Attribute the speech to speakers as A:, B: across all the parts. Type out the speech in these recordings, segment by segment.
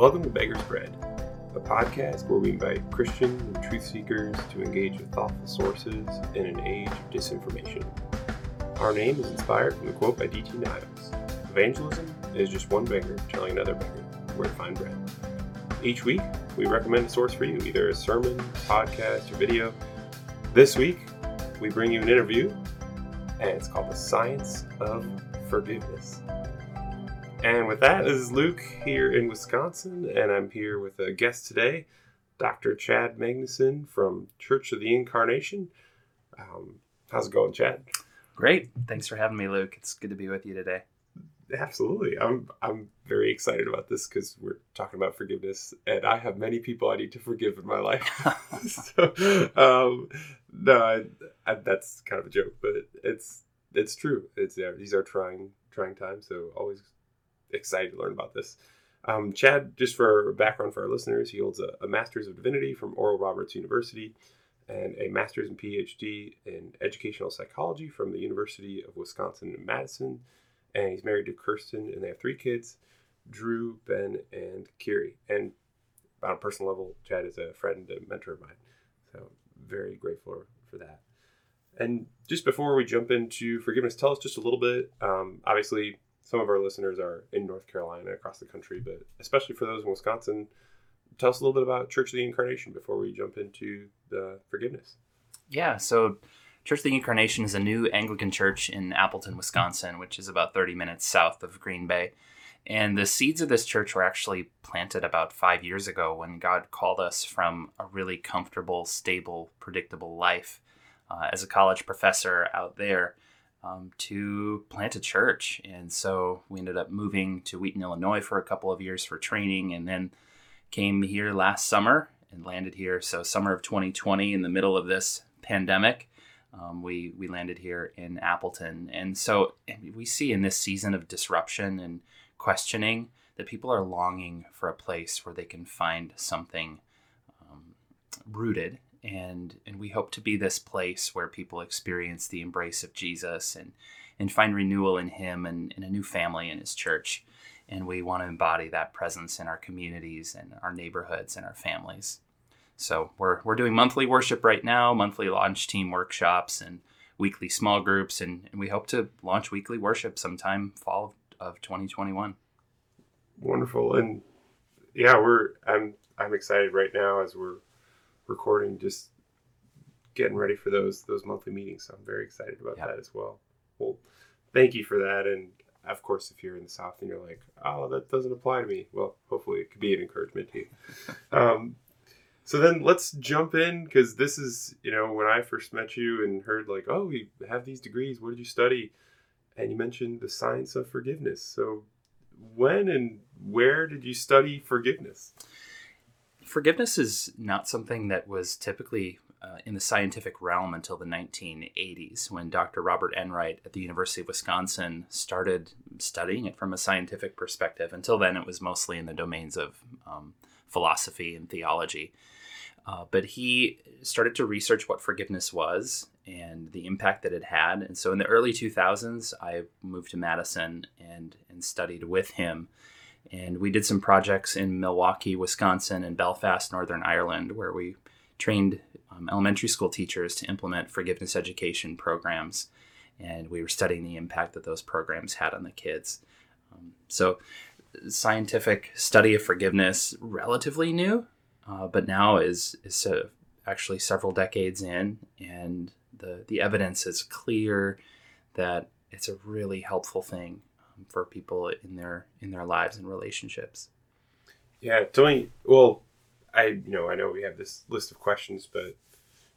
A: Welcome to Beggar's Bread, a podcast where we invite Christian and truth seekers to engage with thoughtful sources in an age of disinformation. Our name is inspired from the quote by D.T. Niles Evangelism is just one beggar telling another beggar where to find bread. Each week, we recommend a source for you, either a sermon, podcast, or video. This week, we bring you an interview, and it's called The Science of Forgiveness. And with that, this is Luke here in Wisconsin, and I'm here with a guest today, Dr. Chad Magnuson from Church of the Incarnation. Um, how's it going, Chad?
B: Great. Thanks for having me, Luke. It's good to be with you today.
A: Absolutely. I'm I'm very excited about this because we're talking about forgiveness, and I have many people I need to forgive in my life. so, um, no, I, I, that's kind of a joke, but it's it's true. It's yeah, these are trying trying times, so always excited to learn about this. Um, Chad, just for background for our listeners, he holds a, a, Master's of Divinity from Oral Roberts University and a Master's and PhD in Educational Psychology from the University of Wisconsin Madison. And he's married to Kirsten, and they have three kids Drew, Ben, and Kiri. And on a personal level, Chad is a friend and mentor of mine. So, very grateful for that. And just before we jump into forgiveness, tell us just a little bit. Um, obviously, some of our listeners are in North Carolina, across the country, but especially for those in Wisconsin, tell us a little bit about Church of the Incarnation before we jump into the forgiveness.
B: Yeah, so Church of the Incarnation is a new Anglican church in Appleton, Wisconsin, which is about 30 minutes south of Green Bay. And the seeds of this church were actually planted about five years ago when God called us from a really comfortable, stable, predictable life uh, as a college professor out there um, to plant a church. And so we ended up moving to Wheaton, Illinois for a couple of years for training and then came here last summer and landed here. So, summer of 2020, in the middle of this pandemic, um, we, we landed here in Appleton. And so we see in this season of disruption and questioning that people are longing for a place where they can find something um, rooted and and we hope to be this place where people experience the embrace of Jesus and and find renewal in him and, and a new family in his church. And we want to embody that presence in our communities and our neighborhoods and our families. So we're we're doing monthly worship right now monthly launch team workshops and weekly small groups and, and we hope to launch weekly worship sometime fall of 2021
A: wonderful. And yeah we're i'm i'm excited right now as we're recording, just getting ready for those those monthly meetings. So I'm very excited about yep. that as well. Well, thank you for that. And of course, if you're in the South and you're like, oh, that doesn't apply to me, well, hopefully it could be an encouragement to you. um, so then let's jump in because this is, you know, when I first met you and heard like, oh, you have these degrees. What did you study? And you mentioned the science of forgiveness. So when and where did you study forgiveness?
B: Forgiveness is not something that was typically uh, in the scientific realm until the 1980s when Dr. Robert Enright at the University of Wisconsin started studying it from a scientific perspective. Until then, it was mostly in the domains of um, philosophy and theology. Uh, but he started to research what forgiveness was and the impact that it had. And so in the early 2000s, I moved to Madison and, and studied with him and we did some projects in Milwaukee, Wisconsin, and Belfast, Northern Ireland, where we trained um, elementary school teachers to implement forgiveness education programs. And we were studying the impact that those programs had on the kids. Um, so, scientific study of forgiveness, relatively new, uh, but now is, is actually several decades in, and the, the evidence is clear that it's a really helpful thing for people in their in their lives and relationships.
A: Yeah, Tony. Well, I you know I know we have this list of questions, but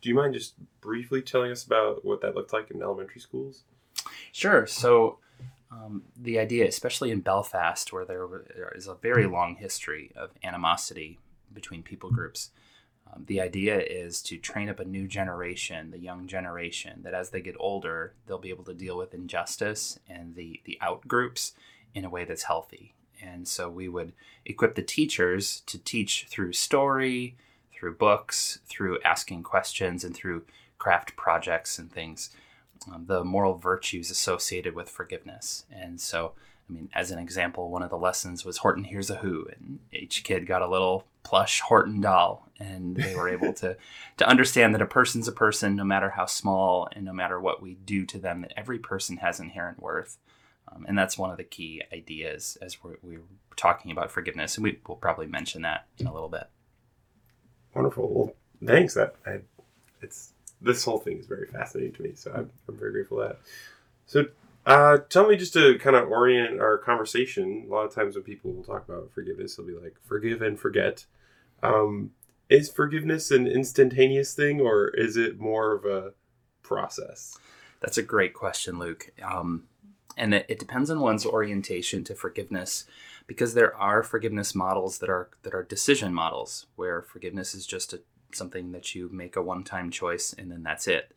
A: do you mind just briefly telling us about what that looked like in elementary schools?
B: Sure. So. Um, the idea, especially in Belfast, where there, there is a very long history of animosity between people groups, um, the idea is to train up a new generation, the young generation, that as they get older, they'll be able to deal with injustice and the, the out groups in a way that's healthy. And so we would equip the teachers to teach through story, through books, through asking questions, and through craft projects and things, um, the moral virtues associated with forgiveness. And so I mean, as an example, one of the lessons was Horton Hears a Who, and each kid got a little plush Horton doll, and they were able to to understand that a person's a person, no matter how small and no matter what we do to them. That every person has inherent worth, um, and that's one of the key ideas as we're, we're talking about forgiveness, and we will probably mention that in a little bit.
A: Wonderful. Well, thanks. That I, it's this whole thing is very fascinating to me, so I'm, I'm very grateful for that. So, uh, tell me just to kind of orient our conversation. A lot of times when people will talk about forgiveness, they'll be like, "Forgive and forget." Um, is forgiveness an instantaneous thing, or is it more of a process?
B: That's a great question, Luke. Um, and it, it depends on one's orientation to forgiveness because there are forgiveness models that are that are decision models where forgiveness is just a, something that you make a one-time choice and then that's it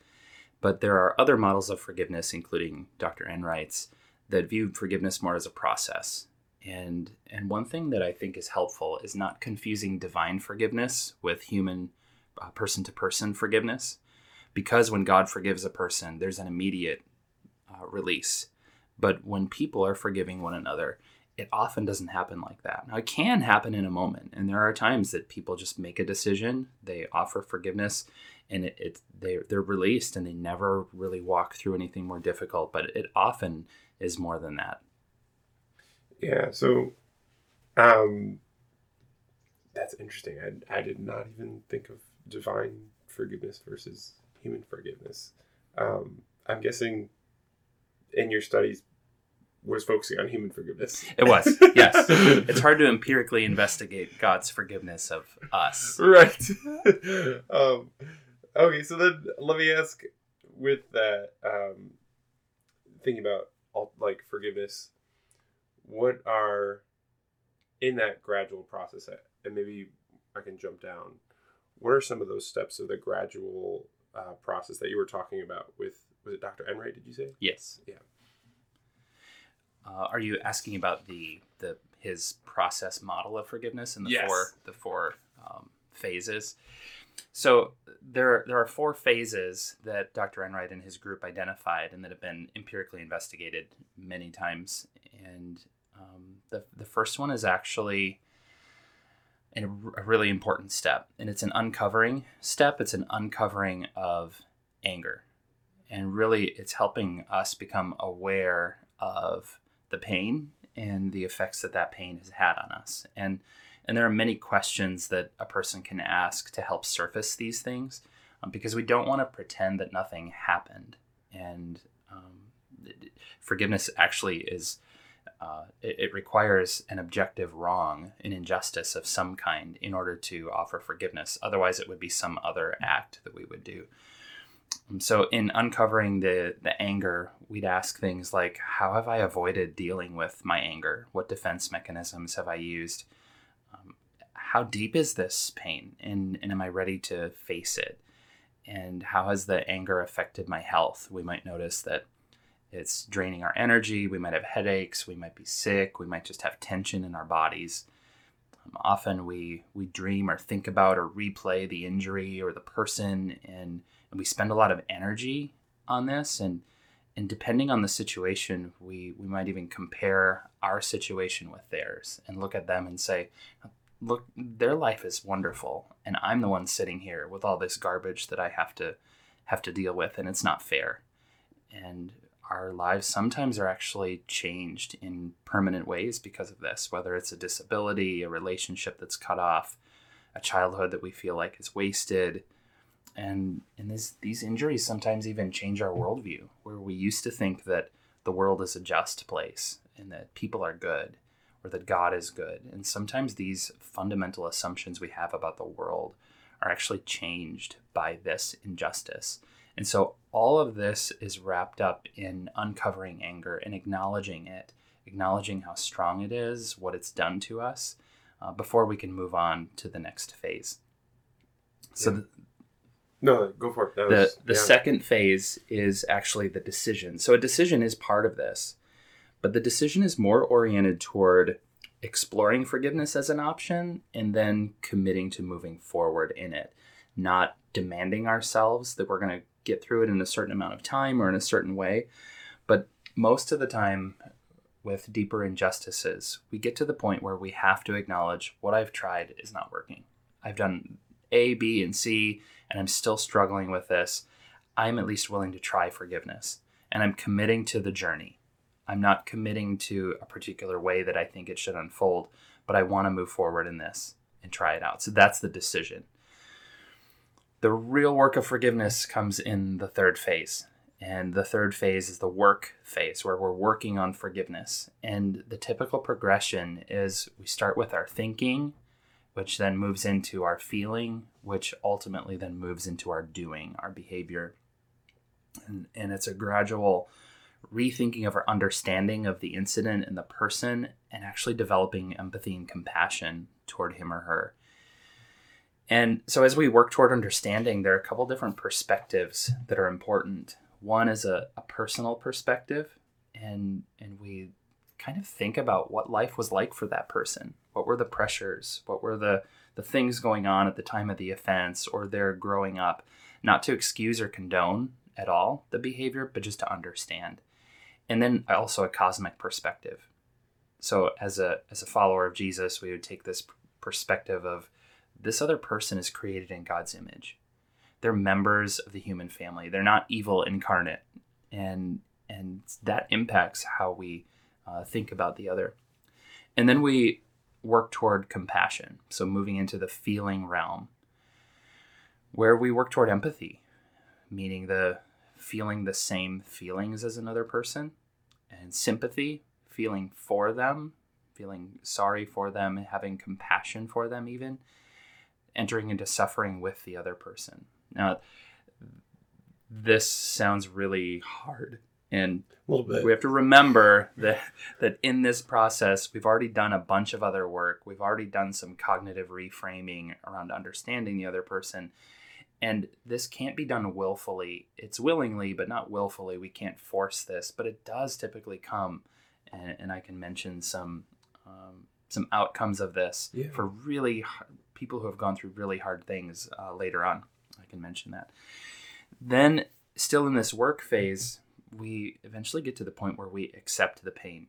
B: but there are other models of forgiveness including dr enright's that view forgiveness more as a process and and one thing that i think is helpful is not confusing divine forgiveness with human person to person forgiveness because when god forgives a person there's an immediate uh, release but when people are forgiving one another it often doesn't happen like that. Now, it can happen in a moment, and there are times that people just make a decision, they offer forgiveness, and it, it they they're released, and they never really walk through anything more difficult. But it often is more than that.
A: Yeah. So, um, that's interesting. I I did not even think of divine forgiveness versus human forgiveness. Um, I'm guessing in your studies was focusing on human forgiveness.
B: It was, yes. it's hard to empirically investigate God's forgiveness of us.
A: Right. um, okay, so then let me ask with that, um, thinking about all, like forgiveness, what are in that gradual process, and maybe I can jump down. What are some of those steps of the gradual uh, process that you were talking about with was it Dr. Enright? Did you say?
B: Yes.
A: Yeah.
B: Uh, are you asking about the the his process model of forgiveness and the
A: yes.
B: four the four um, phases? So there there are four phases that Dr. Enright and his group identified and that have been empirically investigated many times. And um, the the first one is actually a, a really important step, and it's an uncovering step. It's an uncovering of anger, and really, it's helping us become aware of the pain and the effects that that pain has had on us. And and there are many questions that a person can ask to help surface these things, um, because we don't want to pretend that nothing happened. And um, forgiveness actually is. Uh, it, it, requires an objective wrong, an injustice of some kind, in order to offer forgiveness. Otherwise, it would be some other act that we would do. Um, so, in uncovering the, the anger, we'd ask things like How have I avoided dealing with my anger? What defense mechanisms have I used? How deep is this pain? And, and am I ready to face it? And how has the anger affected my health? We might notice that it's draining our energy. We might have headaches. We might be sick. We might just have tension in our bodies. Um, often we, we dream or think about or replay the injury or the person and and we spend a lot of energy on this and and depending on the situation we we might even compare our situation with theirs and look at them and say look their life is wonderful and i'm the one sitting here with all this garbage that i have to have to deal with and it's not fair. And our lives sometimes are actually changed in permanent ways because of this whether it's a disability a relationship that's cut off a childhood that we feel like is wasted. And and this, these injuries sometimes even change our worldview where we used to think that the world is a just place and that people are good or that god is good and sometimes these fundamental assumptions we have about the world are actually changed by this injustice and so all of this is wrapped up in uncovering anger and acknowledging it acknowledging how strong it is what it's done to us uh, before we can move on to the next phase so
A: yeah. No, go for it.
B: The the yeah. second phase is actually the decision. So a decision is part of this, but the decision is more oriented toward exploring forgiveness as an option and then committing to moving forward in it, not demanding ourselves that we're going to get through it in a certain amount of time or in a certain way. But most of the time, with deeper injustices, we get to the point where we have to acknowledge what I've tried is not working. I've done A, B, and C, and I'm still struggling with this. I'm at least willing to try forgiveness, and I'm committing to the journey. I'm not committing to a particular way that I think it should unfold, but I want to move forward in this and try it out. So that's the decision. The real work of forgiveness comes in the third phase. And the third phase is the work phase, where we're working on forgiveness. And the typical progression is we start with our thinking, which then moves into our feeling, which ultimately then moves into our doing, our behavior. And, and it's a gradual rethinking of our understanding of the incident and the person, and actually developing empathy and compassion toward him or her. And so, as we work toward understanding, there are a couple different perspectives that are important. One is a, a personal perspective, and and we kind of think about what life was like for that person. What were the pressures? What were the the things going on at the time of the offense or their growing up? Not to excuse or condone at all the behavior, but just to understand. And then also a cosmic perspective. So as a as a follower of Jesus, we would take this perspective of this other person is created in God's image. They're members of the human family. They're not evil incarnate, and and that impacts how we uh, think about the other. And then we work toward compassion. So moving into the feeling realm, where we work toward empathy, meaning the feeling the same feelings as another person, and sympathy, feeling for them, feeling sorry for them, having compassion for them, even entering into suffering with the other person. Now, this sounds really hard. And
A: a little bit.
B: we have to remember that that in this process, we've already done a bunch of other work. We've already done some cognitive reframing around understanding the other person. And this can't be done willfully. It's willingly, but not willfully. We can't force this, but it does typically come. And, and I can mention some um, some outcomes of this
A: Yeah.
B: for really hard, people who have gone through really hard things uh, later on. I can mention that. Then, still in this work phase, we eventually get to the point where we accept the pain,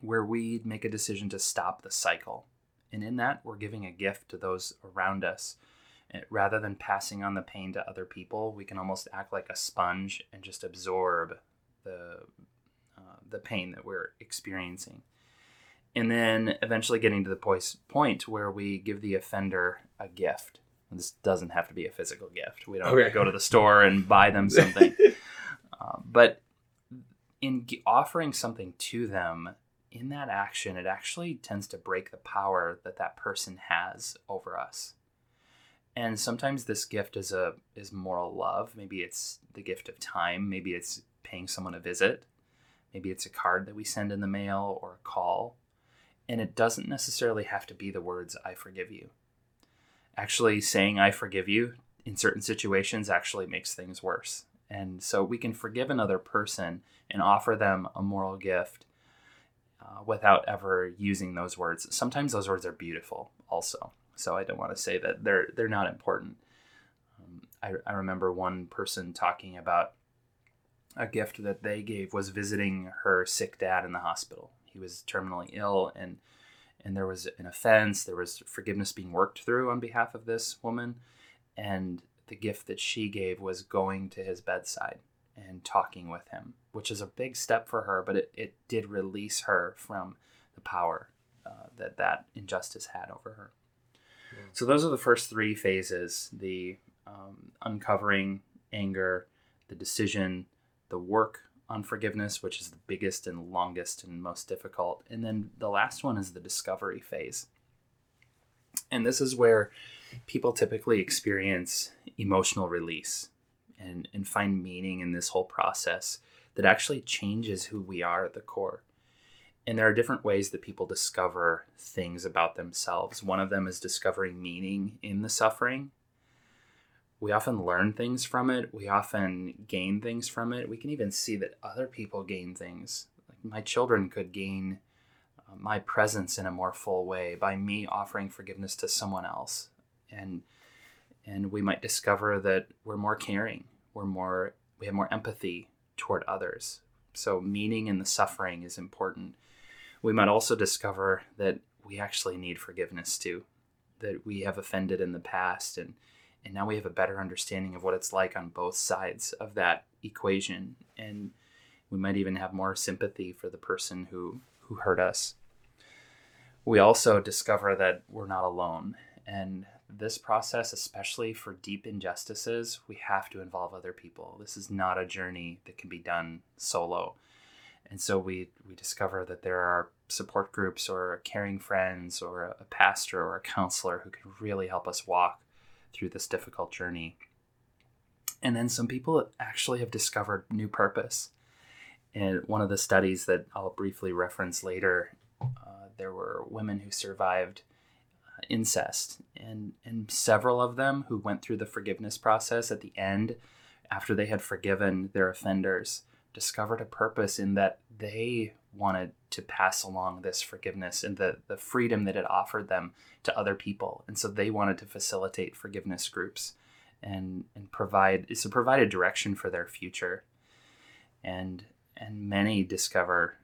B: where we make a decision to stop the cycle. And in that, we're giving a gift to those around us. Rather than passing on the pain to other people, we can almost act like a sponge and just absorb the, uh, the pain that we're experiencing and then eventually getting to the point where we give the offender a gift. And this doesn't have to be a physical gift. We don't
A: Okay.
B: go to the store and buy them something. uh, but in g- offering something to them, in that action, it actually tends to break the power that that person has over us. And sometimes this gift is a is moral love. Maybe it's the gift of time. Maybe it's paying someone a visit. Maybe it's a card that we send in the mail or a call. And it doesn't necessarily have to be the words, I forgive you. Actually, saying I forgive you in certain situations actually makes things worse. And so we can forgive another person and offer them a moral gift uh, without ever using those words. Sometimes those words are beautiful, also. So I don't want to say that they're they're not important. Um, I, I remember one person talking about a gift that they gave was visiting her sick dad in the hospital. He was terminally ill, and and there was an offense. There was forgiveness being worked through on behalf of this woman, and the gift that she gave was going to his bedside and talking with him, which is a big step for her, but it, it did release her from the power uh, that that injustice had over her. So those are the first three phases: the um, uncovering anger, the decision, the work on forgiveness, which is the biggest and longest and most difficult, and then the last one is the discovery phase. And this is where people typically experience emotional release and, and find meaning in this whole process that actually changes who we are at the core. And there are different ways that people discover things about themselves. One of them is discovering meaning in the suffering. We often learn things from it, we often gain things from it. We can even see that other people gain things. Like my children could gain uh, my presence in a more full way by me offering forgiveness to someone else. And and we might discover that we're more caring, we're more we have more empathy toward others So, meaning in the suffering is important. We might also discover that we actually need forgiveness too, that we have offended in the past, and, and now we have a better understanding of what it's like on both sides of that equation. And we might even have more sympathy for the person who, who hurt us. We also discover that we're not alone. And this process, especially for deep injustices, we have to involve other people. This is not a journey that can be done solo. And so we, we discover that there are support groups or caring friends or a pastor or a counselor who can really help us walk through this difficult journey. And then some people actually have discovered new purpose. And one of the studies that I'll briefly reference later, uh, there were women who survived uh, incest, and and several of them who went through the forgiveness process at the end, after they had forgiven their offenders, discovered a purpose in that they wanted to pass along this forgiveness and the the freedom that it offered them to other people, and so they wanted to facilitate forgiveness groups, and and provide so provide a direction for their future, and and many discover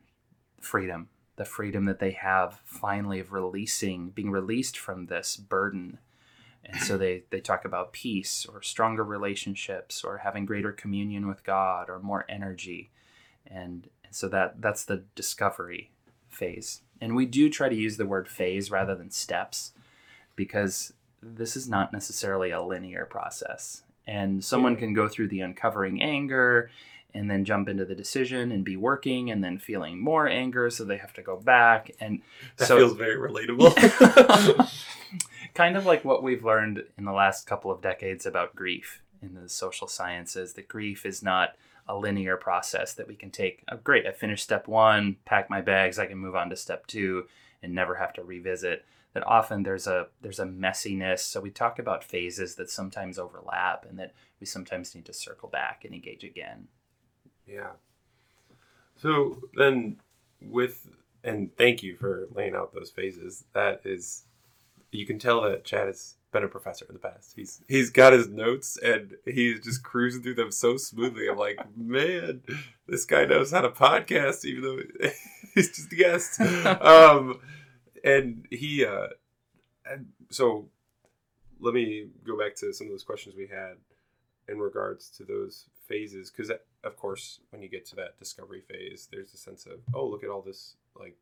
B: freedom the freedom that they have finally of releasing being released from this burden and so they they talk about peace or stronger relationships or having greater communion with god or more energy. And, and so that that's the discovery phase. And we do try to use the word phase rather than steps because this is not necessarily a linear process. And someone can go through the uncovering anger and then jump into the decision and be working and then feeling more anger so they have to go back and
A: that
B: so
A: feels very relatable
B: kind of like what we've learned in the last couple of decades about grief in the social sciences that grief is not a linear process that we can take oh, great i finished step one pack my bags i can move on to step two and never have to revisit that often there's a there's a messiness so we talk about phases that sometimes overlap and that we sometimes need to circle back and engage again
A: Yeah. So then, with and thank you for laying out those phases. That is, you can tell that Chad has been a professor in the past. He's he's got his notes and he's just cruising through them so smoothly. I'm like, man, this guy knows how to podcast, even though he's just a guest. um, and he, uh, and so let me go back to some of those questions we had in regards to those phases because of course when you get to that discovery phase there's a sense of oh look at all this like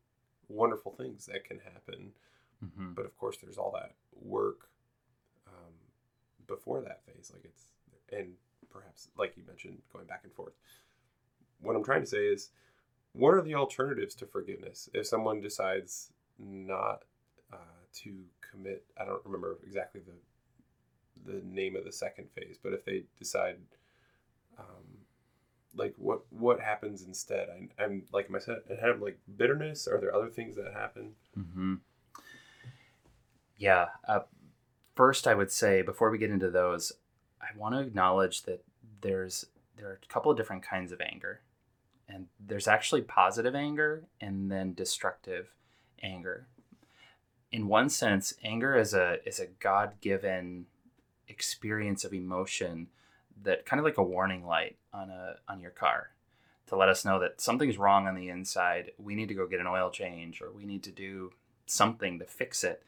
A: wonderful things that can happen
B: mm-hmm.
A: but of course there's all that work um, before that phase like it's and perhaps like you mentioned going back and forth. What i'm trying to say is what are the alternatives to forgiveness? If someone decides not uh, to commit i don't remember exactly the the name of the second phase but if they decide um, like what what happens instead? I, i'm like am i said I have like bitterness. Are there other things that happen?
B: Mm-hmm. Yeah. Uh, first, I would say before we get into those, I want to acknowledge that there's there are a couple of different kinds of anger, and there's actually positive anger and then destructive anger. In one sense, anger is a is a God given experience of emotion that kind of like a warning light on a on your car to let us know that something's wrong on the inside. We need to go get an oil change, or we need to do something to fix it.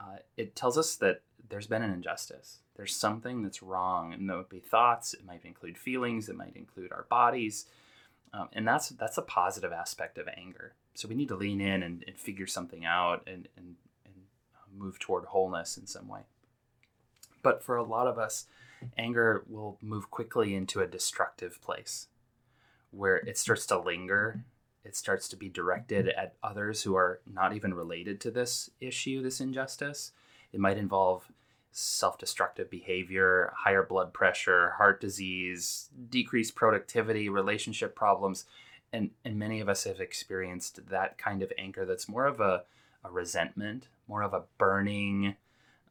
B: Uh, it tells us that there's been an injustice. There's something that's wrong, and that would be thoughts. It might include feelings. It might include our bodies, um, and that's that's a positive aspect of anger. So we need to lean in and, and figure something out and, and and move toward wholeness in some way. But for a lot of us, anger will move quickly into a destructive place where it starts to linger. It starts to be directed at others who are not even related to this issue, this injustice. It might involve self destructive behavior, higher blood pressure, heart disease, decreased productivity, relationship problems. And, and many of us have experienced that kind of anger that's more of a, a resentment, more of a burning,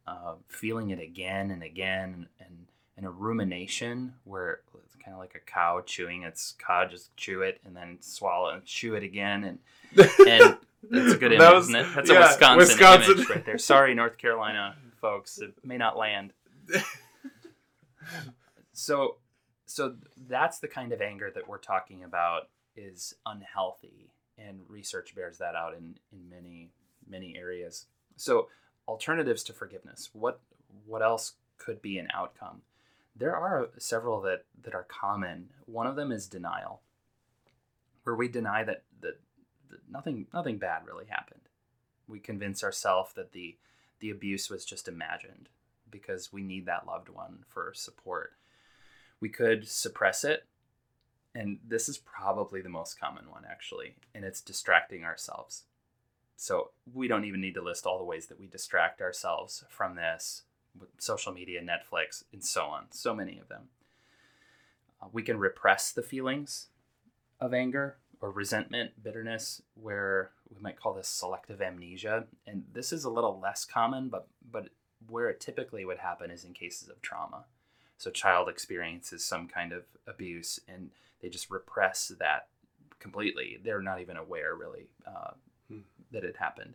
B: uh, feeling it again and again, and, and a rumination where kind of like a cow chewing its cud, just chew it and then swallow and chew it again. And, and that's a good image,
A: That was-
B: isn't it? That's
A: yeah,
B: a Wisconsin,
A: Wisconsin.
B: image right there. Sorry, North Carolina folks, it may not land. So, so that's the kind of anger that we're talking about is unhealthy, and research bears that out in in many many areas. So, alternatives to forgiveness. What what else could be an outcome? There are several that that are common. One of them is denial, where we deny that that, that nothing nothing bad really happened. We convince ourselves that the the abuse was just imagined because we need that loved one for support. We could suppress it, and this is probably the most common one actually, and it's distracting ourselves. So we don't even need to list all the ways that we distract ourselves from this with social media, Netflix, and so on. So many of them. Uh, we can repress the feelings of anger or resentment, bitterness, where we might call this selective amnesia. And this is a little less common, but but where it typically would happen is in cases of trauma. So child experiences some kind of abuse, and they just repress that completely. They're not even aware really uh, hmm. that it happened.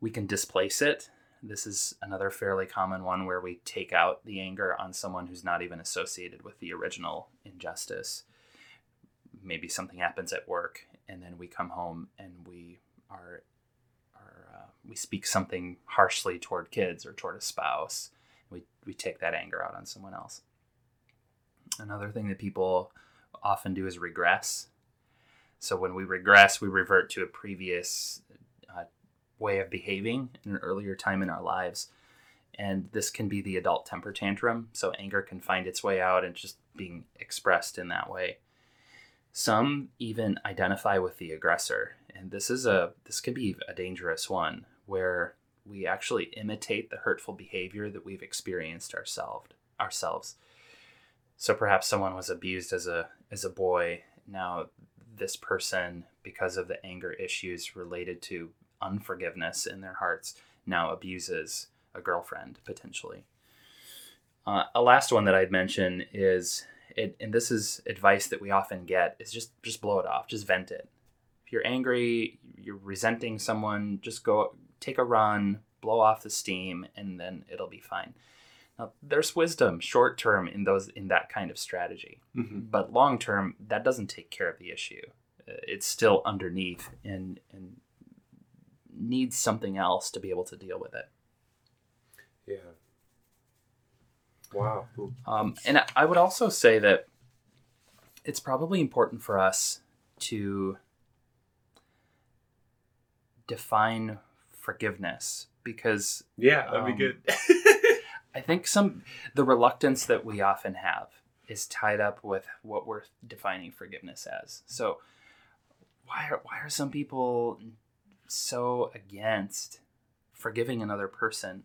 B: We can displace it this is another fairly common one where we take out the anger on someone who's not even associated with the original injustice. Maybe something happens at work, and then we come home and we are, are uh, we speak something harshly toward kids or toward a spouse. We we take that anger out on someone else. Another thing that people often do is regress. So when we regress, we revert to a previous way of behaving in an earlier time in our lives. And this can be the adult temper tantrum. So anger can find its way out and just being expressed in that way. Some even identify with the aggressor. And this is a this can be a dangerous one where we actually imitate the hurtful behavior that we've experienced ourselves ourselves. So perhaps someone was abused as a as a boy. Now this person because of the anger issues related to unforgiveness in their hearts now abuses a girlfriend potentially. Uh, a last one that I'd mention is, it, and this is advice that we often get, is just just blow it off, just vent it. If you're angry, you're resenting someone, just go take a run, blow off the steam, and then it'll be fine. Now, there's wisdom short term in those in that kind of strategy, mm-hmm. but long term, that doesn't take care of the issue. Uh, it's still underneath, and and needs something else to be able to deal with it.
A: Yeah. Wow.
B: Um, and I would also say that it's probably important for us to define forgiveness because
A: yeah that'd um, be good
B: i think some the reluctance that we often have is tied up with what we're defining forgiveness as so why are why are some people so against forgiving another person.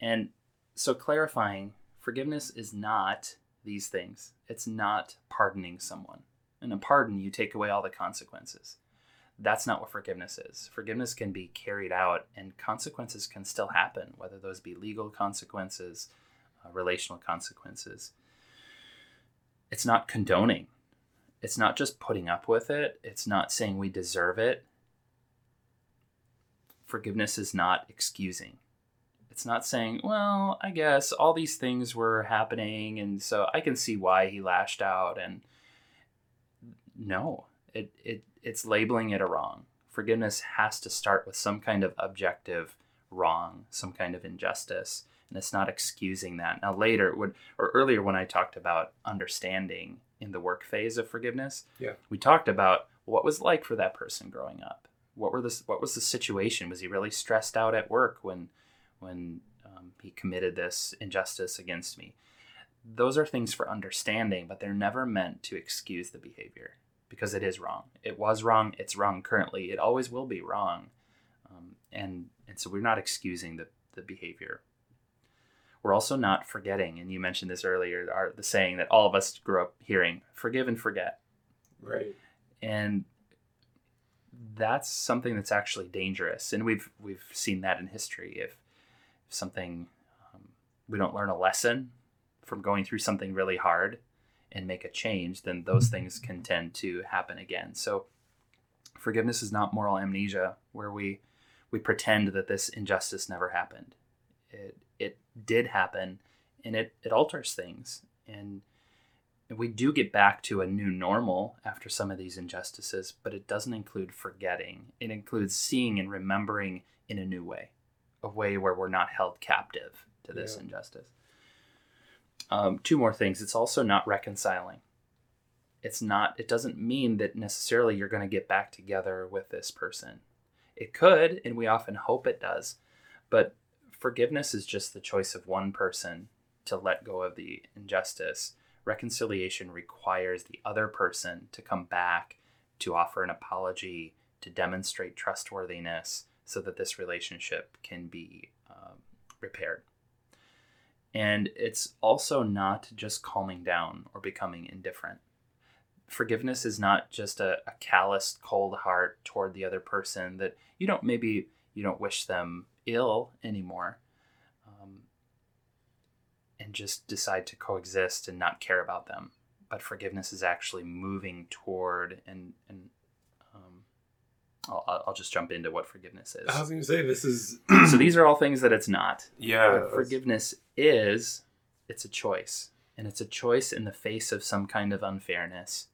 B: And so clarifying, forgiveness is not these things. It's not pardoning someone. In a pardon, you take away all the consequences. That's not what forgiveness is. Forgiveness can be carried out, and consequences can still happen, whether those be legal consequences, uh, relational consequences. It's not condoning. It's not just putting up with it. It's not saying we deserve it forgiveness is not excusing. It's not saying, well, I guess all these things were happening and so I can see why he lashed out and no, it, it it's labeling it a wrong. Forgiveness has to start with some kind of objective wrong, some kind of injustice, and it's not excusing that. Now later would or earlier when I talked about understanding in the work phase of forgiveness,
A: yeah.
B: we talked about what was like for that person growing up what were this what was the situation? Was he really stressed out at work when when um, he committed this injustice against me? Those are things for understanding but they're never meant to excuse the behavior because it is wrong. It was wrong. It's wrong currently. It always will be wrong. Um, and and so we're not excusing the, the behavior. We're also not forgetting and you mentioned this earlier our, the saying that all of us grew up hearing forgive and forget.
A: Right.
B: And that's something that's actually dangerous, and we've we've seen that in history. If, if something um, we don't learn a lesson from going through something really hard and make a change, then those things can tend to happen again. So forgiveness is not moral amnesia, where we we pretend that this injustice never happened. It it did happen, and it it alters things, and we do get back to a new normal after some of these injustices, but it doesn't include forgetting. It includes seeing and remembering in a new way, a way where we're not held captive to this
A: Yeah.
B: injustice. Um, two more things. It's also not reconciling. It's not, it doesn't mean that necessarily you're going to get back together with this person. It could, and we often hope it does, but forgiveness is just the choice of one person to let go of the injustice. Reconciliation requires the other person to come back, to offer an apology, to demonstrate trustworthiness so that this relationship can be um, repaired. And it's also not just calming down or becoming indifferent. Forgiveness is not just a, a cold heart toward the other person that you don't maybe you don't wish them ill anymore and just decide to coexist and not care about them. But forgiveness is actually moving toward and and um, I'll, I'll just jump into what forgiveness is.
A: I was going to say this is
B: so these are all things that it's not.
A: yeah
B: What forgiveness is it's a choice and it's a choice in the face of some kind of unfairness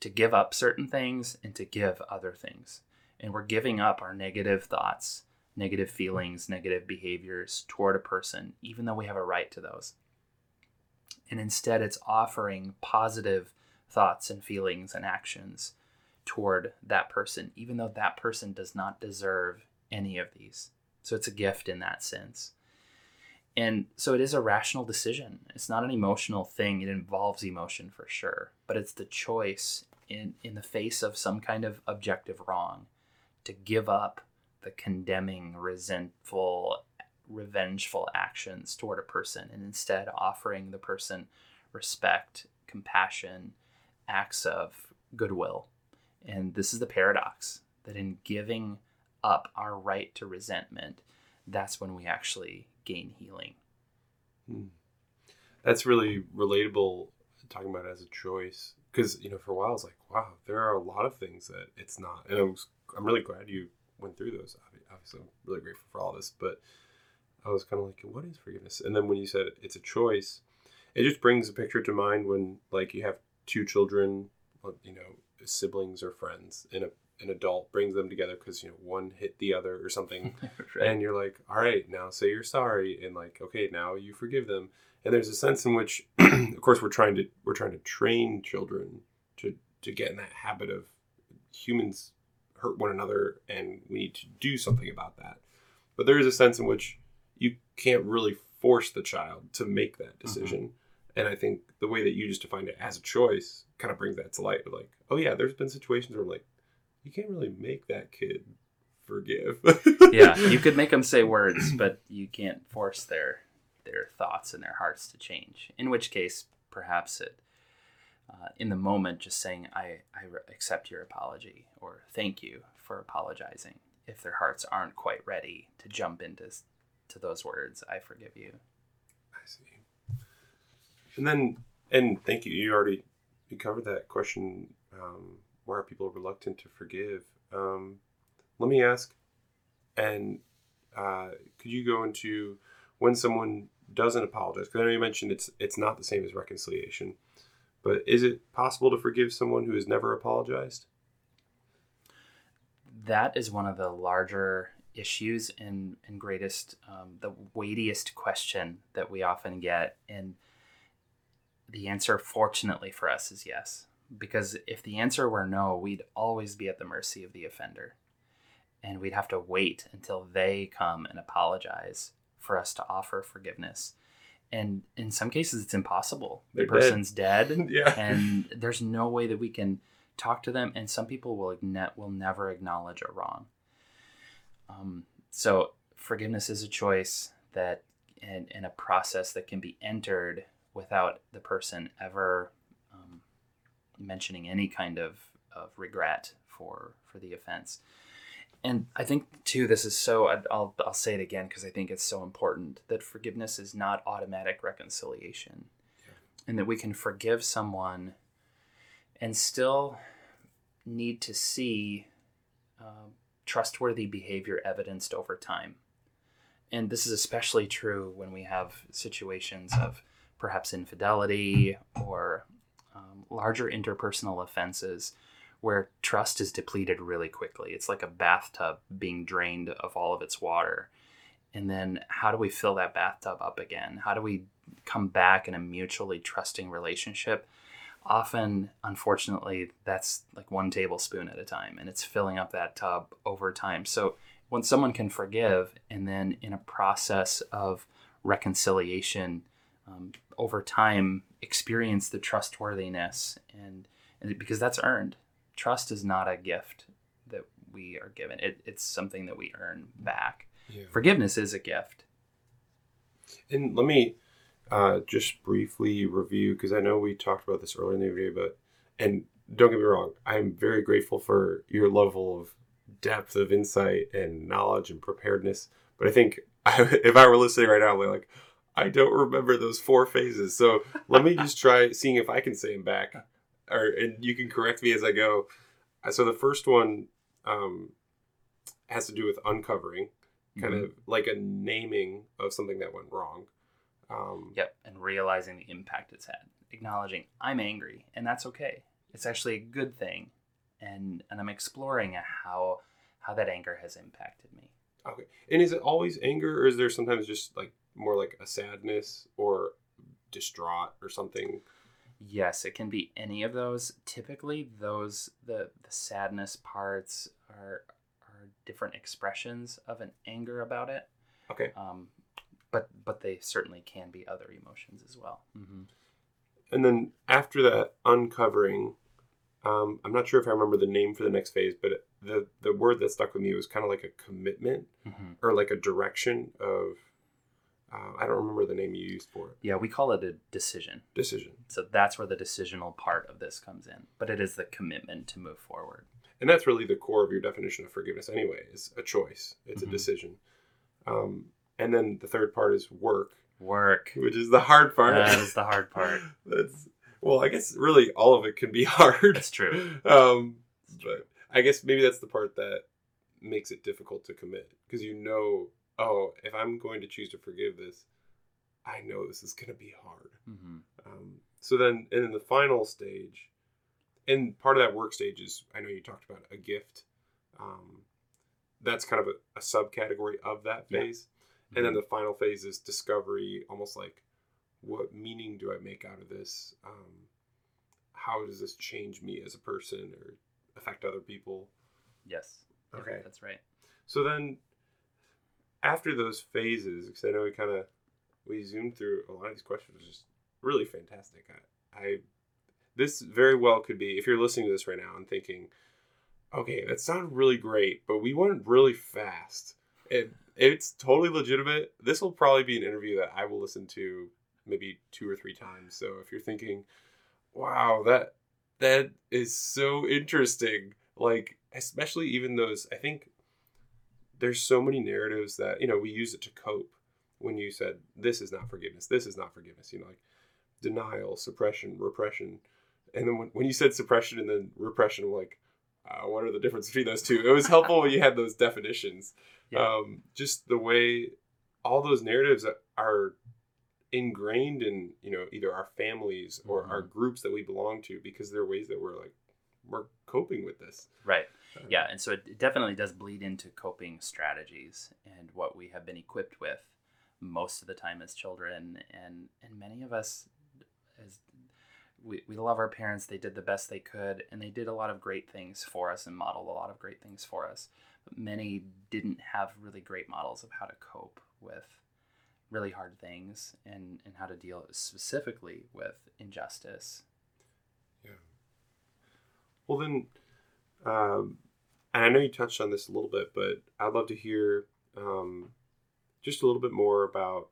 B: to give up certain things and to give other things and we're giving up our negative thoughts negative feelings negative behaviors toward a person even though we have a right to those and instead it's offering positive thoughts and feelings and actions toward that person even though that person does not deserve any of these so it's a gift in that sense and so it is a rational decision. It's not an emotional thing. It involves emotion for sure, but it's the choice in in the face of some kind of objective wrong to give up the condemning, resentful, revengeful actions toward a person and instead offering the person respect, compassion, acts of goodwill. And this is the paradox that in giving up our right to resentment, that's when we actually gain healing. Hmm.
A: that's really relatable talking about it as a choice because you know for a while I was like wow there are a lot of things that it's not and I was, I'm really glad you went through those obviously I'm really grateful for all this but I was kind of like what is forgiveness? And then when you said it's a choice it just brings a picture to mind when like you have two children you know siblings or friends and a an adult brings them together because you know one hit the other or something. And you're like all right now say you're sorry and like okay now you forgive them. And there's a sense in which of course we're trying to we're trying to train children to to get in that habit of humans hurt one another and we need to do something about that. But there is a sense in which can't really force the child to make that decision. And i think the way that you just defined it as a choice kind of brings that to light. Like oh yeah there's been situations where I'm like you can't really make that kid forgive.
B: Yeah, you could make them say words, but you can't force their their thoughts and their hearts to change. In which case, perhaps it, uh, in the moment, just saying "I I accept your apology" or "Thank you for apologizing," if their hearts aren't quite ready to jump into to those words, "I forgive you."
A: I see. And then, and thank you. You already you covered that question. Um, why are people reluctant to forgive? Um, let me ask, and uh, could you go into when someone doesn't apologize? Because I know you mentioned it's it's not the same as reconciliation, but is it possible to forgive someone who has never apologized?
B: that is one of the larger issues and, and greatest um, the weightiest question that we often get and the answer fortunately for us is yes. Because if the answer were no we'd always be at the mercy of the offender. And we'd have to wait until they come and apologize for us to offer forgiveness. And in some cases it's impossible.
A: They're
B: the
A: dead.
B: person's dead
A: yeah.
B: and there's no way that we can talk to them. And some people will will never acknowledge a wrong um, so forgiveness is a choice that and, and a process that can be entered without the person ever um, mentioning any kind of, of regret for for the offense. And i think too this is so i'll, I'll say it again because i think it's so important that forgiveness is not automatic reconciliation. And that we can forgive someone and still need to see um, trustworthy behavior evidenced over time. And this is especially true when we have situations of perhaps infidelity or um, larger interpersonal offenses where trust is depleted really quickly. It's like a bathtub being drained of all of its water. And then how do we fill that bathtub up again? How do we come back in a mutually trusting relationship? Often, unfortunately, that's like one tablespoon at a time and it's filling up that tub over time. So, when someone can forgive and then in a process of reconciliation um, over time experience the trustworthiness and, and because that's earned trust is not a gift that we are given. It, it's something that we earn back. Yeah. Forgiveness is a gift.
A: And let me uh, just briefly review because I know we talked about this earlier in the video, but and don't get me wrong, I'm very grateful for your level of depth of insight and knowledge and preparedness. But I think I, if I were listening right now, I'm like, I don't remember those four phases. So let me just try seeing if I can say them back or and you can correct me as I go. Uh, so the first one um, has to do with uncovering, kind mm-hmm. of like a naming of something that went wrong.
B: Um, yep, and realizing the impact it's had, acknowledging I'm angry, and that's okay. It's actually a good thing, and and I'm exploring how how that anger has impacted me.
A: Okay, and is it always anger, or is there sometimes just like more like a sadness or distraught or something?
B: Yes, it can be any of those. Typically, those the the sadness parts are are different expressions of an anger about it.
A: Okay.
B: Um, but but they certainly can be other emotions as well. Mm-hmm.
A: And then after that uncovering, um, I'm not sure if I remember the name for the next phase, but the the word that stuck with me was kind of like a commitment mm-hmm. or like a direction of uh, I don't remember the name you used for it.
B: Yeah, we call it a decision.
A: Decision.
B: So that's where the decisional part of this comes in. But it is the commitment to move forward.
A: And that's really the core of your definition of forgiveness, anyway. Is a choice. It's mm-hmm. a decision. Um, and then the third part is work.
B: Work,
A: which is the hard part.
B: That is the hard part.
A: that's well, I guess really all of it can be hard.
B: That's true.
A: Um, but I guess maybe that's the part that makes it difficult to commit because you know oh, if I'm going to choose to forgive this, I know this is going to be hard. Mm-hmm. Um, so then, and in the final stage, and part of that work stage is, I know you talked about a gift. Um, that's kind of a, a subcategory of that phase. And then mm-hmm. the final phase is discovery, almost like what meaning do I make out of this? Um, how does this change me as a person or affect other people?
B: Yes. Okay. That's right.
A: So then after those phases, because I know we kind of we zoomed through a lot of these questions, was just really fantastic. I, I this very well could be if you're listening to this right now and thinking, okay, that sounded really great, but we went really fast. It, it's totally legitimate. This will probably be an interview that I will listen to maybe two or three times. So if you're thinking, wow, that that is so interesting, like especially even those, I think there's so many narratives that you know we use it to cope when you said this is not forgiveness this is not forgiveness you know like denial suppression repression and then when, when you said suppression and then repression like uh, what are the difference between those two it was helpful when you had those definitions yeah. um, just the way all those narratives are ingrained in you know either our families or mm-hmm. our groups that we belong to because they're ways that we're like we're coping with this
B: right yeah, and so it definitely does bleed into coping strategies and what we have been equipped with most of the time as children, and and many of us, as we, we love our parents, they did the best they could, and they did a lot of great things for us and modeled a lot of great things for us. Many didn't have really great models of how to cope with really hard things and and how to deal specifically with injustice.
A: Yeah. Well then um, and I know you touched on this a little bit, but I'd love to hear um, just a little bit more about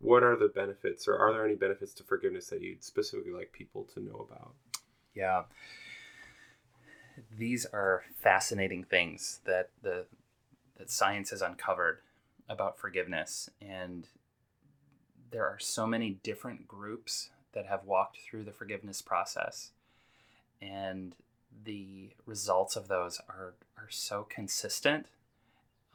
A: what are the benefits, or are there any benefits to forgiveness that you'd specifically like people to know about?
B: Yeah, these are fascinating things that the that science has uncovered about forgiveness, and there are so many different groups that have walked through the forgiveness process, and the results of those are are so consistent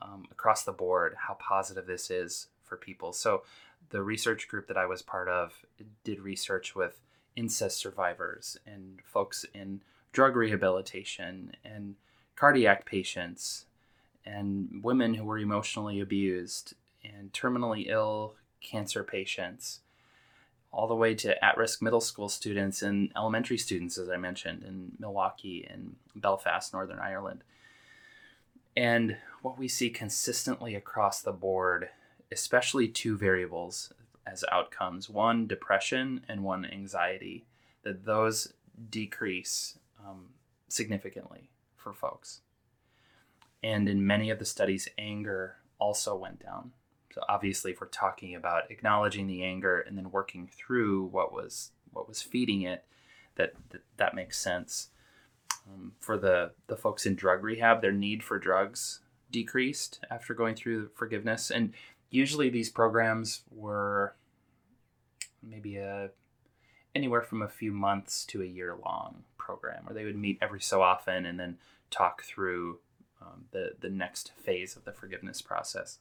B: um, across the board. How positive this is for people. So, the research group that I was part of did research with incest survivors and folks in drug rehabilitation and cardiac patients and women who were emotionally abused and terminally ill cancer patients all the way to at-risk middle school students and elementary students as i mentioned in milwaukee and belfast northern ireland. And what we see consistently across the board especially two variables as outcomes one depression and one anxiety that those decrease um, significantly for folks. And in many of the studies anger also went down. So obviously if we're talking about acknowledging the anger and then working through what was what was feeding it that that, that makes sense. Um, for the the folks in drug rehab their need for drugs decreased after going through forgiveness. And usually these programs were maybe a anywhere from a few months to a year long program where they would meet every so often and then talk through um, the the next phase of the forgiveness process.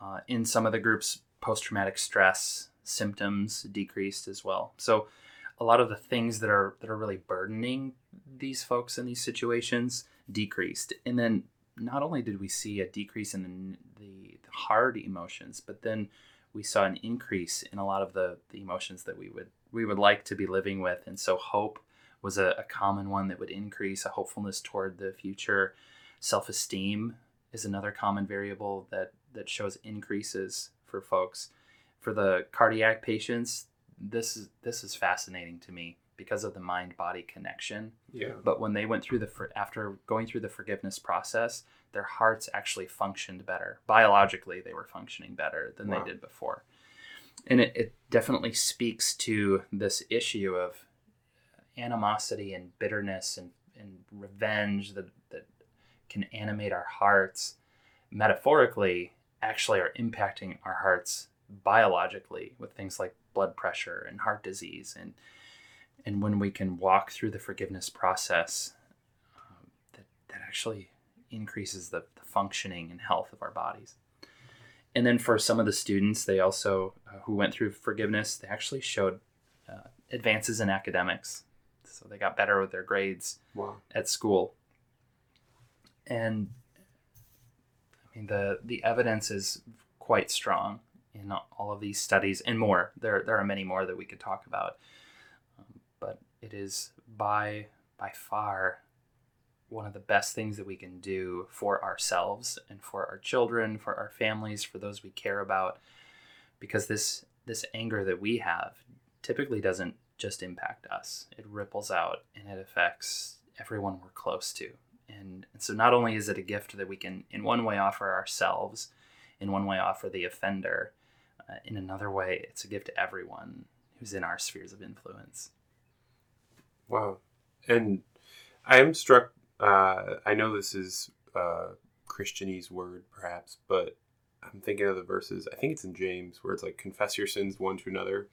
B: Uh, in some of the groups, post traumatic stress symptoms decreased as well. So, a lot of the things that are that are really burdening these folks in these situations decreased, and then not only did we see a decrease in the, the, the hard emotions, but then we saw an increase in a lot of the, the emotions that we would we would like to be living with. And so hope was a, a common one that would increase, a hopefulness toward the future. Self-esteem is another common variable that that shows increases for folks. For the cardiac patients, this is this is fascinating to me because of the mind body connection.
A: Yeah.
B: But when they went through the for, after going through the forgiveness process, their hearts actually functioned better. Biologically, they were functioning better than wow. they did before. And it, it definitely speaks to this issue of animosity and bitterness and, and revenge that, that can animate our hearts metaphorically actually are impacting our hearts biologically with things like blood pressure and heart disease and and when we can walk through the forgiveness process, um, that, that actually increases the, the, functioning and health of our bodies. And then for some of the students, they also, uh, who went through forgiveness, they actually showed uh, advances in academics. So they got better with their grades
A: wow.
B: at school. And I mean, the, the evidence is quite strong in all of these studies and more. There, there are many more that we could talk about But it is by by far one of the best things that we can do for ourselves and for our children, for our families, for those we care about because this this anger that we have typically doesn't just impact us. It ripples out and it affects everyone we're close to. And, and so not only is it a gift that we can in one way offer ourselves, in one way offer the offender, uh, in another way it's a gift to everyone who's in our spheres of influence.
A: Wow. And I am struck. Uh, I know this is uh, Christianese word, perhaps, but I'm thinking of the verses. I think it's in James where it's like confess your sins one to another,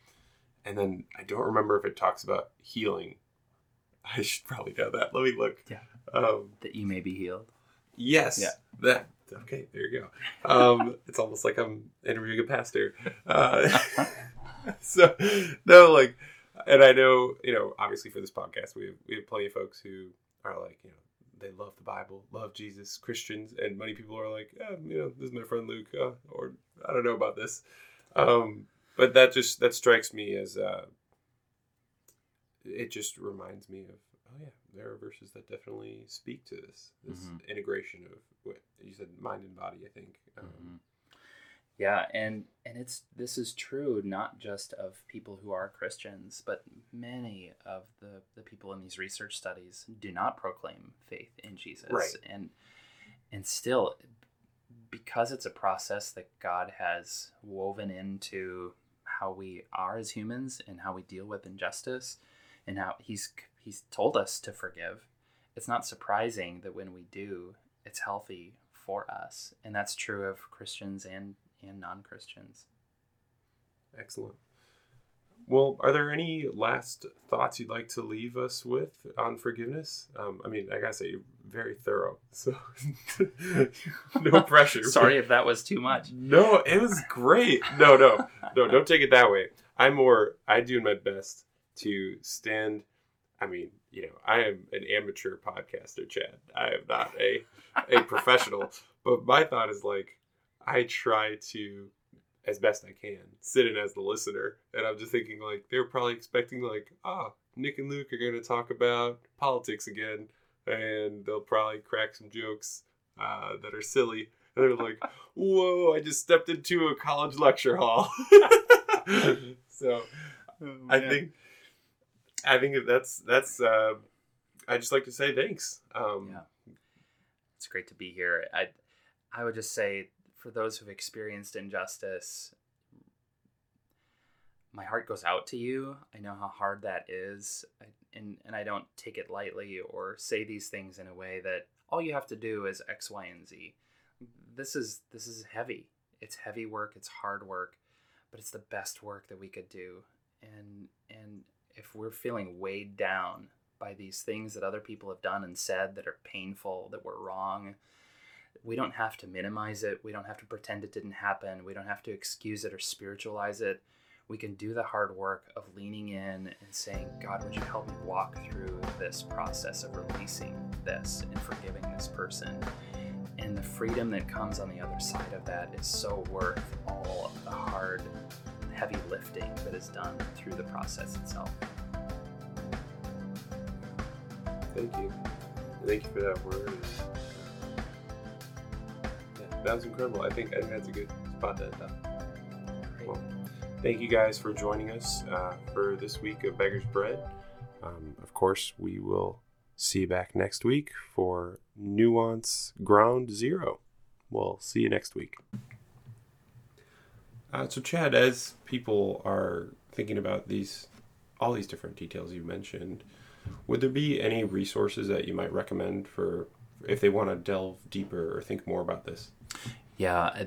A: and then I don't remember if it talks about healing. I should probably know that. Let me look.
B: Yeah.
A: Um,
B: that you may be healed.
A: Yes. Yeah. That. Okay. There you go. Um, it's almost like I'm interviewing a pastor. Uh, so no, like and I know, you know, obviously for this podcast, we have, we have plenty of folks who are like, you know, they love the Bible, love Jesus, Christians, and many people are like, yeah, you know, this is my friend Luke, uh, or I don't know about this. Um, but that just that strikes me as uh, it just reminds me of oh yeah, there are verses that definitely speak to this this mm-hmm. integration of what you said, mind and body. I think. Um, mm-hmm.
B: Yeah, and and it's this is true not just of people who are Christians, but many of the the people in these research studies do not proclaim faith in Jesus.
A: Right.
B: And and still because it's a process that God has woven into how we are as humans and how we deal with injustice and how he's he's told us to forgive. It's not surprising that when we do, it's healthy for us. And that's true of Christians and and non Christians.
A: Excellent. Well, are there any last thoughts you'd like to leave us with on forgiveness? Um, I mean, I gotta say, you're very thorough, so no pressure.
B: Sorry if that was too much.
A: No, it was great. No, no, no, don't take it that way. I'm more. I do my best to stand. I mean, you know, I am an amateur podcaster, Chad. I am not a a professional. But my thought is like, I try to, as best I can, sit in as the listener, and I'm just thinking like they're probably expecting like, ah, Nick and Luke are going to talk about politics again, and they'll probably crack some jokes uh, that are silly. And they're like, whoa, I just stepped into a college lecture hall. so I think I think that's that's uh, I just like to say thanks. Um,
B: Yeah. it's great to be here. I I would just say for those who've experienced injustice, my heart goes out to you. I know how hard that is, I, and and I don't take it lightly or say these things in a way that all you have to do is X, Y, and Z. This is this is heavy. It's heavy work. It's hard work, but it's the best work that we could do. And and if we're feeling weighed down by these things that other people have done and said that are painful, that were wrong, we don't have to minimize it. We don't have to pretend it didn't happen. We don't have to excuse it or spiritualize it. We can do the hard work of leaning in and saying, God, would you help me walk through this process of releasing this and forgiving this person? And the freedom that comes on the other side of that is so worth all of the hard, heavy lifting that is done through the process itself.
A: Thank you. Thank you for that word. That was incredible. I think I think that's a good spot to end up. Well, thank you guys for joining us uh, for this week of Beggar's Bread. Um, of course, we will see you back next week for Nuance Ground Zero. We'll see you next week. Uh, so, Chad, as people are thinking about these, all these different details you mentioned, would there be any resources that you might recommend for if they want to delve deeper or think more about this?
B: Yeah, uh,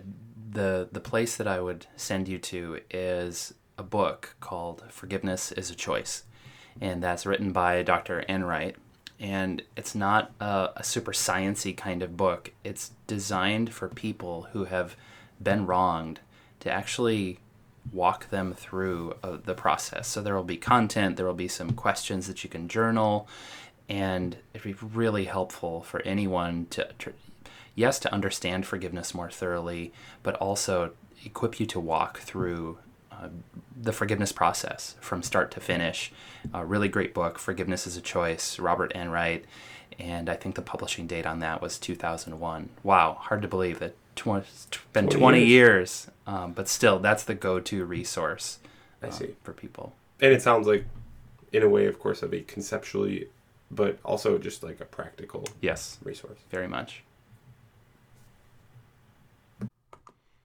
B: the the place that I would send you to is a book called Forgiveness is a Choice, and that's written by Dr. Enright. And it's not a, a super sciency kind of book. It's designed for people who have been wronged to actually walk them through uh, the process. So there will be content, there will be some questions that you can journal, and it'd be really helpful for anyone to, to yes, to understand forgiveness more thoroughly, but also equip you to walk through uh, the forgiveness process from start to finish. A really great book, Forgiveness is a Choice, Robert Enright, and I think the publishing date on that was 2001. Wow, hard to believe that tw- it's been
A: 20
B: 20
A: years.
B: years, um, but still, that's the go-to resource
A: I
B: um,
A: see.
B: for people.
A: And it sounds like, in a way, of course, of a conceptually, but also just like a practical
B: Yes,
A: resource.
B: very much.